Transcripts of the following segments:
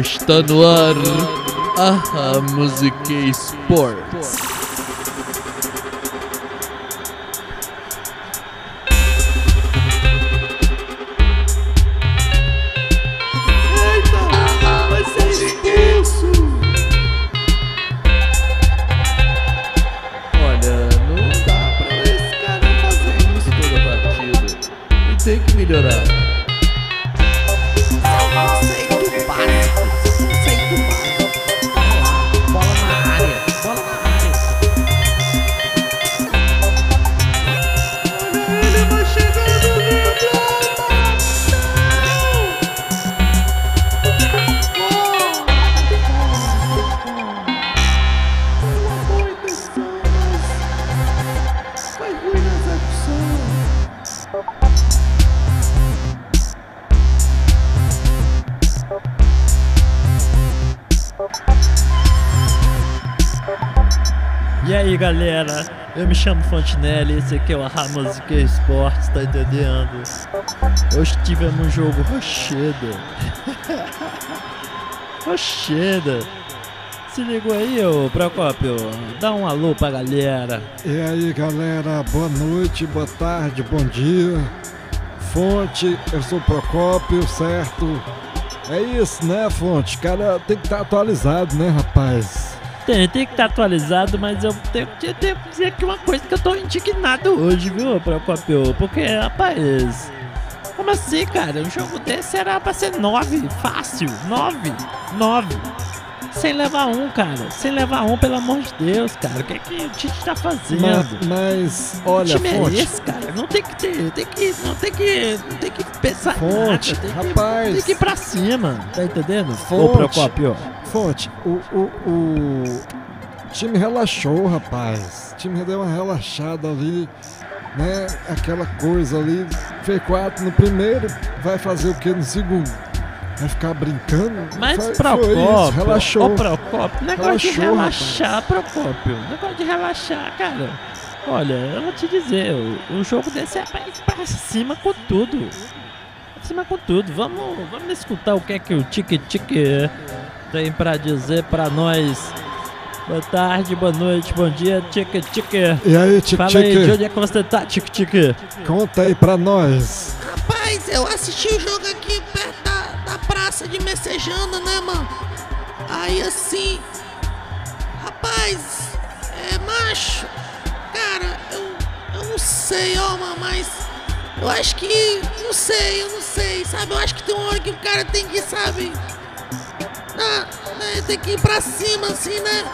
Está no ar a Música Sports. Galera, eu me chamo Fontinelli, esse aqui é o Arra Música Esportes, tá entendendo? Hoje tivemos um jogo rocheda. rocheda. Se ligou aí, ô Procópio, dá um alô pra galera. E aí galera, boa noite, boa tarde, bom dia. Fonte, eu sou Procópio, certo? É isso, né, Fonte? Cara, tem que estar atualizado, né, rapaz? Tem, tem que estar atualizado, mas eu tenho, que dizer aqui uma coisa que eu tô indignado hoje, viu, Procópio? Porque, rapaz, como assim, cara? Um jogo desse era pra ser nove, fácil, nove, nove. Sem levar um, cara. Sem levar um, pelo amor de Deus, cara. O que é que o Tite tá fazendo? Ma- mas, olha, que time Fonte, é esse, cara? Não tem que ter, tem que, não tem que, não tem que pensar Fonte, nada. Tem rapaz. Que, tem que ir pra cima, tá entendendo? Ô, Fonte. Procópio. Fonte, o, o, o time relaxou, rapaz. O time deu uma relaxada ali, né? Aquela coisa ali. Fez quatro no primeiro, vai fazer o que no segundo? Vai ficar brincando? Mas Foi- foi Procópio, isso, relaxou. Ô, Procópio, negócio de Relaxou, relaxar, Procópio. Negócio de relaxar, cara. Olha, eu vou te dizer, o, o jogo desse é pra pra cima com tudo. Pra cima com tudo. Vamos, vamos escutar o que é que o Tique Tique tem pra dizer pra nós. Boa tarde, boa noite, bom dia, Tique Tique. E aí, Tic Fala aí, de onde é que você tá, Tique Tique? conta aí pra nós. Rapaz, eu assisti o jogo aqui praça de Messejana, né, mano? Aí assim. Rapaz, é macho. Cara, eu, eu não sei, ó, mano, mas. Eu acho que. Não sei, eu não sei, sabe? Eu acho que tem uma hora que o cara tem que, sabe? Ah, né, tem que ir pra cima, assim, né?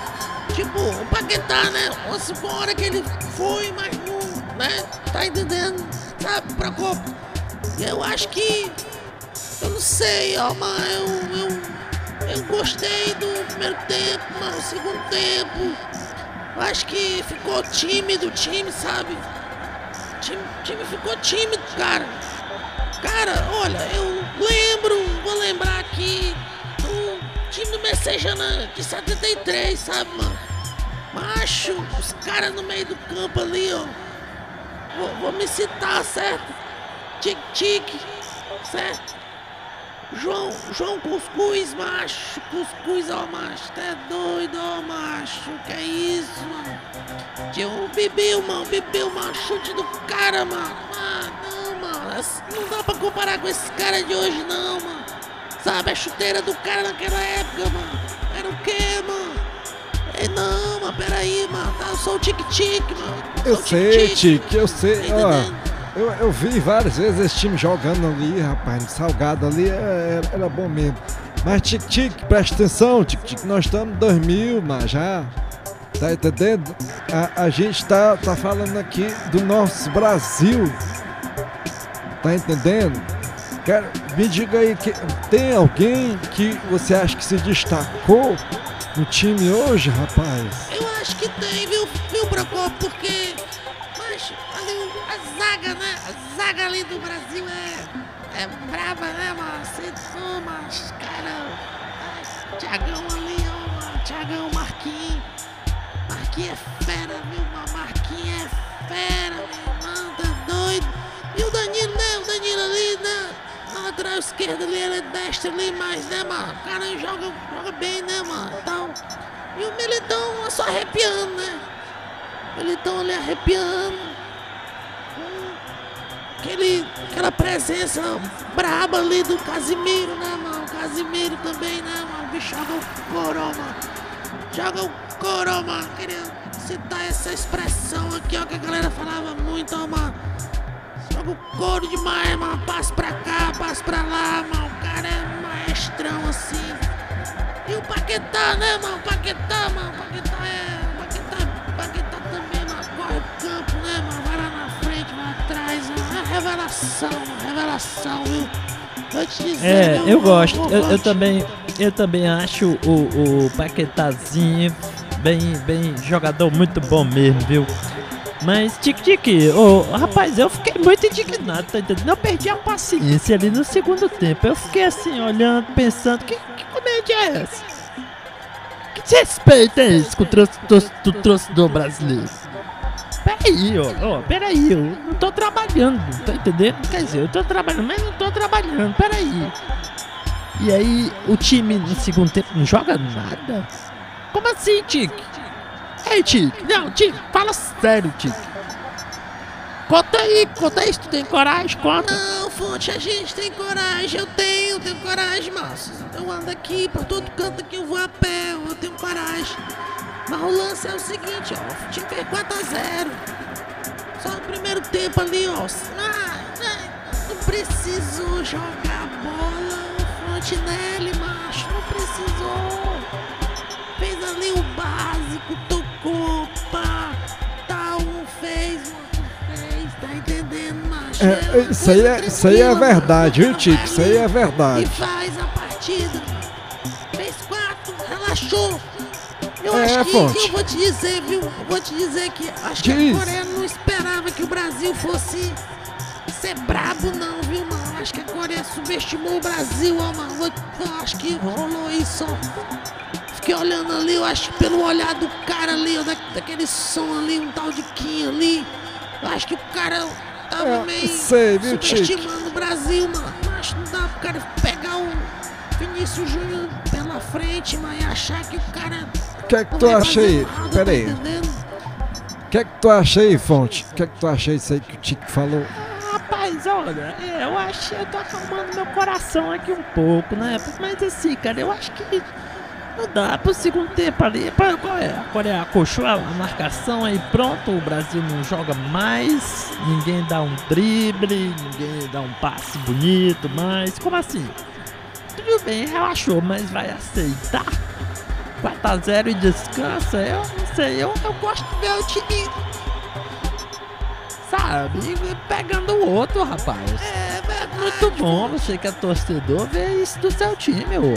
Tipo, o Paquetá, né? Uma hora que ele foi, mas não, né? Tá entendendo? Sabe, pra Copa. Eu acho que. Eu não sei, ó, mas eu, eu, eu gostei do primeiro tempo, mano, o segundo tempo. Eu acho que ficou tímido o time, sabe? O time, time ficou tímido, cara. Cara, olha, eu lembro, vou lembrar aqui do time do Messejana de 73, sabe, mano? Macho, os caras no meio do campo ali, ó. Vou, vou me citar, certo? Tic-tic, certo? João, João Cuscuz, macho, Cuscuz, ó, macho, tá doido, ó, macho, que é isso, mano? Um bebeu, mano, bebeu, mano, chute do cara, mano, ah, não, mano, assim, não dá pra comparar com esses caras de hoje, não, mano, sabe, a chuteira do cara naquela época, mano, era o quê, mano? Ei, não, mano, peraí, mano, tá, eu sou o tic-tic, mano, Eu sei, tic-tic. Tic, eu sei. Ó? Eu, eu vi várias vezes esse time jogando ali, rapaz, salgado ali, é- era, era bom mesmo. Mas Tic Tic, presta atenção, Tic Tic, nós estamos em 2000, mas já. Tá entendendo? A, a gente tá, tá falando aqui do nosso Brasil. Tá entendendo? Quero, me diga aí, que, tem alguém que você acha que se destacou no time hoje, rapaz? Eu acho que tem, viu, viu, Procopio? Porque, zaga, né? A zaga ali do Brasil é, é braba, né, mano? Você toma, cara, Tiagão ali, ó, Tiagão, Marquinhos. Marquinhos é fera, viu, mano? Marquinhos é fera, meu irmão, tá doido? E o Danilo, né? O Danilo ali, né? Na lateral esquerda. ali, ele é destro ali, mas, né, mano? O cara joga, joga bem, né, mano? Então, e o Militão só arrepiando, né? Militão ali arrepiando. Aquele, aquela presença braba ali do Casimiro, né, mano? Casimiro também, né, mano? Joga o coro, mano. Joga o coro, mano. Queria citar essa expressão aqui, ó, que a galera falava muito, ó, mano. Joga o couro demais, mano. Passa pra cá, passa pra lá, mano. O cara é maestrão assim. E o Paquetá, né, mano? Paquetá, mano. Paquetá é. Revelação, revelação, viu? Vou te dizer, É, eu gosto. Eu, eu também, eu também acho o, o Paquetazinho bem, bem jogador muito bom mesmo, viu? Mas, Tique Tique, ô, rapaz, eu fiquei muito indignado, tá entendendo? Eu perdi a paciência ali no segundo tempo. Eu fiquei assim, olhando, pensando, que, que comédia é essa? Que desrespeito é esse com o tro- tor- do torcedor brasileiro? Peraí, ó, ó, peraí, eu não tô trabalhando, tá entendendo? Quer dizer, eu tô trabalhando, mas não tô trabalhando, peraí. E aí, o time no segundo tempo não joga nada? Como assim, Tique? Ei, Tique, não, Tique, fala sério, Tique. Conta aí, conta aí, se tu tem coragem, conta. Não, Fonte, a gente tem coragem, eu tenho, tenho coragem, moço. Eu ando aqui, por todo canto aqui eu vou a pé, eu tenho coragem. Mas o lance é o seguinte, ó, o time fez 4x0. Só no primeiro tempo ali, ó. Ah, não precisou jogar bola o Fontenelle, macho, não precisou. Fez ali o básico, tocou, pá, tal, um fez, outro fez, tá entendendo, macho? É, uma isso aí é, isso aí é verdade, viu, mano. Tico? Isso aí é E verdade. faz a partida. Fez quatro, relaxou. Eu É, acho que Fonte. eu vou te dizer, viu? Vou te dizer que acho que Diz. a Coreia não esperava que o Brasil fosse ser brabo, não, viu, mano? Acho que a Coreia subestimou o Brasil, ó, mano. Eu acho que rolou isso, ó. Fiquei olhando ali, eu acho que pelo olhar do cara ali, ó, da, daquele som ali, um tal de Kim ali. Eu acho que o cara tava É, meio sei, viu, subestimando o Brasil, mano. Acho que não dá pro cara pegar o Vinícius Júnior pela frente, mano, e achar que o cara. Que é que tu acha aí? Pera aí. O que é que tu acha aí, Fonte? O que é que tu acha disso aí que o Tico falou? Rapaz, olha, é, eu acho eu tô acalmando meu coração aqui um pouco, né? Mas assim, cara, eu acho que não dá pro segundo tempo ali. Qual é? A Coreia acochou a marcação aí pronto, o Brasil não joga mais, ninguém dá um drible, ninguém dá um passe bonito mais. Como assim? Tudo bem, relaxou, mas vai aceitar? 4x0 e descansa? Eu não sei, eu, eu gosto de ver o time sabe? Pegando o outro, rapaz. É verdade. Muito bom você que é torcedor ver isso do seu time, ô.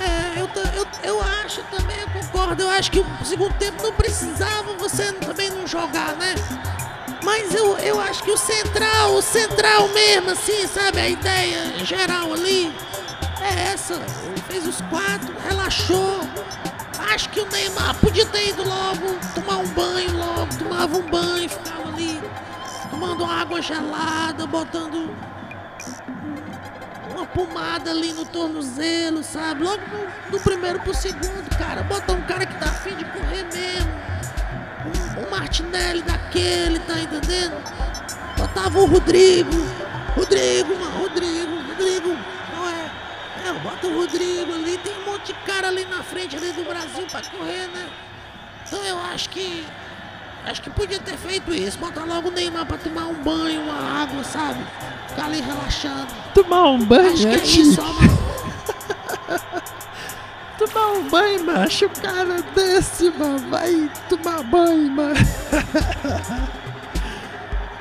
É, eu, eu, eu acho também, eu concordo. Eu acho que o segundo tempo não precisava você também não jogar, né? Mas eu, eu acho que o central, o central mesmo, assim, sabe? A ideia geral ali é essa. Ele fez os quatro, relaxou. Acho que o Neymar podia ter ido logo tomar um banho logo, tomava um banho, ficava ali tomando água gelada, botando uma pomada ali no tornozelo, sabe? Logo no, do primeiro pro segundo, cara. Bota um cara que tá afim de correr mesmo. Um, um Martinelli daquele, tá entendendo? Botava o Rodrigo. Rodrigo, mano, Rodrigo, Rodrigo. Não é? É, bota o Rodrigo ali. Tem de cara ali na frente ali do Brasil pra correr, né? Então eu acho que. Acho que podia ter feito isso. Botar logo o Neymar pra tomar um banho, uma água, sabe? Ficar ali relaxando. Tomar um banho, Acho que né, é isso. Tomar um banho, macho. O cara desse, mano. Vai tomar banho, mano.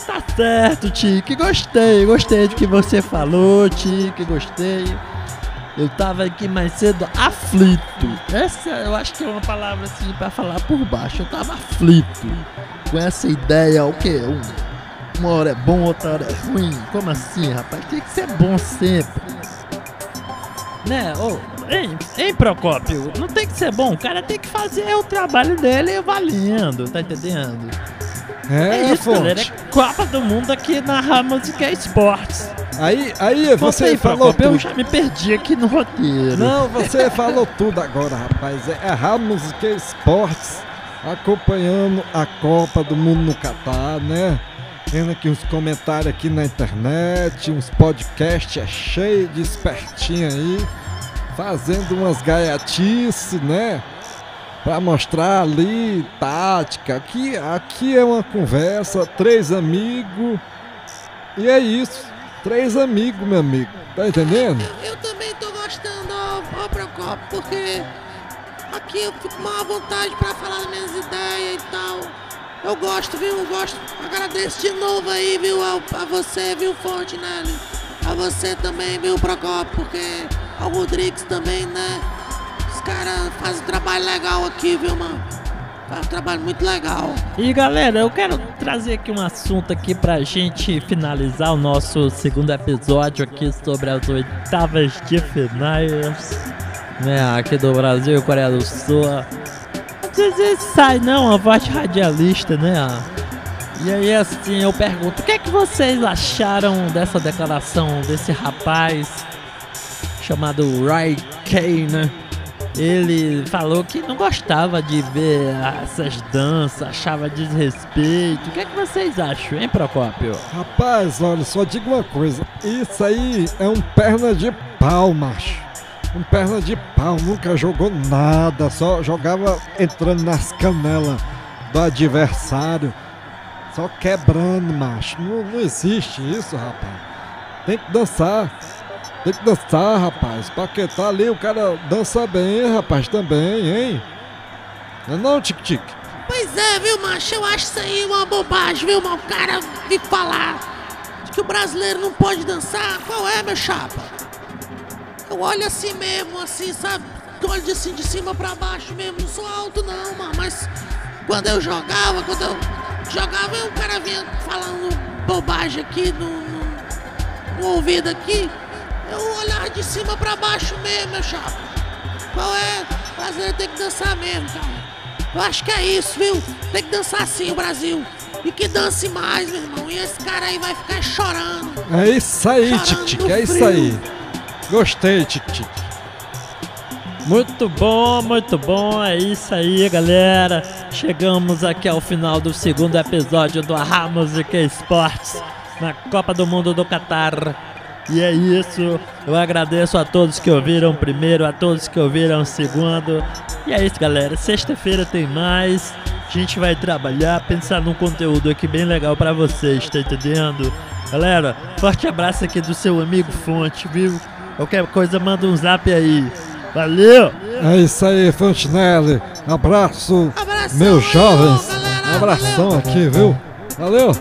tá certo, Tique. Gostei, gostei do que você falou, Tique. Gostei. Eu tava aqui mais cedo aflito. Essa eu acho que é uma palavra assim pra falar por baixo. Eu tava aflito. Com essa ideia, o quê? Um, uma hora é bom, outra hora é ruim. Como assim, rapaz? Tem que ser bom sempre. Né? Ô, hein, hein, Procópio? Não tem que ser bom. O cara tem que fazer o trabalho dele valendo, tá entendendo? É, isso, galera. Fonte. É Copa do Mundo aqui na Música Esportes. Aí, aí você aí, falou eu tudo. já me perdi aqui no roteiro. Não, você falou tudo agora, rapaz. É a Ramos que Esportes acompanhando a Copa do Mundo no Catar, né? Tendo aqui uns comentários aqui na internet, uns podcasts é cheio de espertinho aí, fazendo umas gaiatices, né? Pra mostrar ali tática. Aqui, aqui é uma conversa, três amigos. E é isso. Três amigos, meu amigo. Tá entendendo? Eu também tô gostando, ó, Procopio, porque aqui eu fico com uma vontade pra falar das minhas ideias e tal. Eu gosto, viu? Eu gosto. Agradeço de novo aí, viu? ao- A, você, viu, Fontenelle? A você também, viu, Procopio, porque ao Rodrigues também, né? Os caras fazem um trabalho legal aqui, viu, mano? Um trabalho muito legal. E galera, eu quero trazer aqui um assunto aqui pra gente finalizar o nosso segundo episódio aqui sobre as oitavas de finais, né, aqui do Brasil e Coreia do Sul. Às vezes sai não, a voz radialista, né? E aí assim, eu pergunto, o que é que vocês acharam dessa declaração desse rapaz chamado Ray Kay, né? Ele falou que não gostava de ver essas danças, achava desrespeito. O que é que vocês acham, hein, Procópio? Rapaz, olha, só digo uma coisa. Isso aí é um perna de pau, macho. Um perna de pau, nunca jogou nada, só jogava entrando nas canelas do adversário. Só quebrando, macho. Não, não existe isso, rapaz. Tem que dançar. Tem que dançar, rapaz. Pra que tá ali, o cara dança bem, rapaz, também, hein? Não é não, Tic-Tic? Pois é, viu, macho? Eu acho isso aí uma bobagem, viu, mano? O cara vir falar de que o brasileiro não pode dançar. Qual é, meu chapa? Eu olho assim mesmo, assim, sabe? Eu olho de, assim, de cima pra baixo mesmo. Não sou alto, não, mano. Mas quando eu jogava, quando eu jogava, o cara vinha falando bobagem aqui no, no, no ouvido aqui. Eu olhava de cima pra baixo mesmo, meu chapa. Qual é? O brasileiro tem que dançar mesmo, cara. Eu acho que é isso, viu? Tem que dançar sim o Brasil. E que dance mais, meu irmão. E esse cara aí vai ficar chorando. É isso aí, Tic-Tic, no é isso aí. Gostei, Tic-Tic. Muito bom, muito bom. É isso aí, galera. Chegamos aqui ao final do segundo episódio do Arra Música Esportes na Copa do Mundo do Catar. E é isso. Eu agradeço a todos que ouviram o primeiro, a todos que ouviram o segundo. E é isso, galera. Sexta-feira tem mais. A gente vai trabalhar, pensar num conteúdo aqui bem legal pra vocês, tá entendendo? Galera, forte abraço aqui do seu amigo Fonte, viu? Qualquer coisa, manda um zap aí. Valeu! É isso aí, Fontenelle. Abraço, Abração meus jovens. galera, Um abração valeu. aqui, viu? Valeu.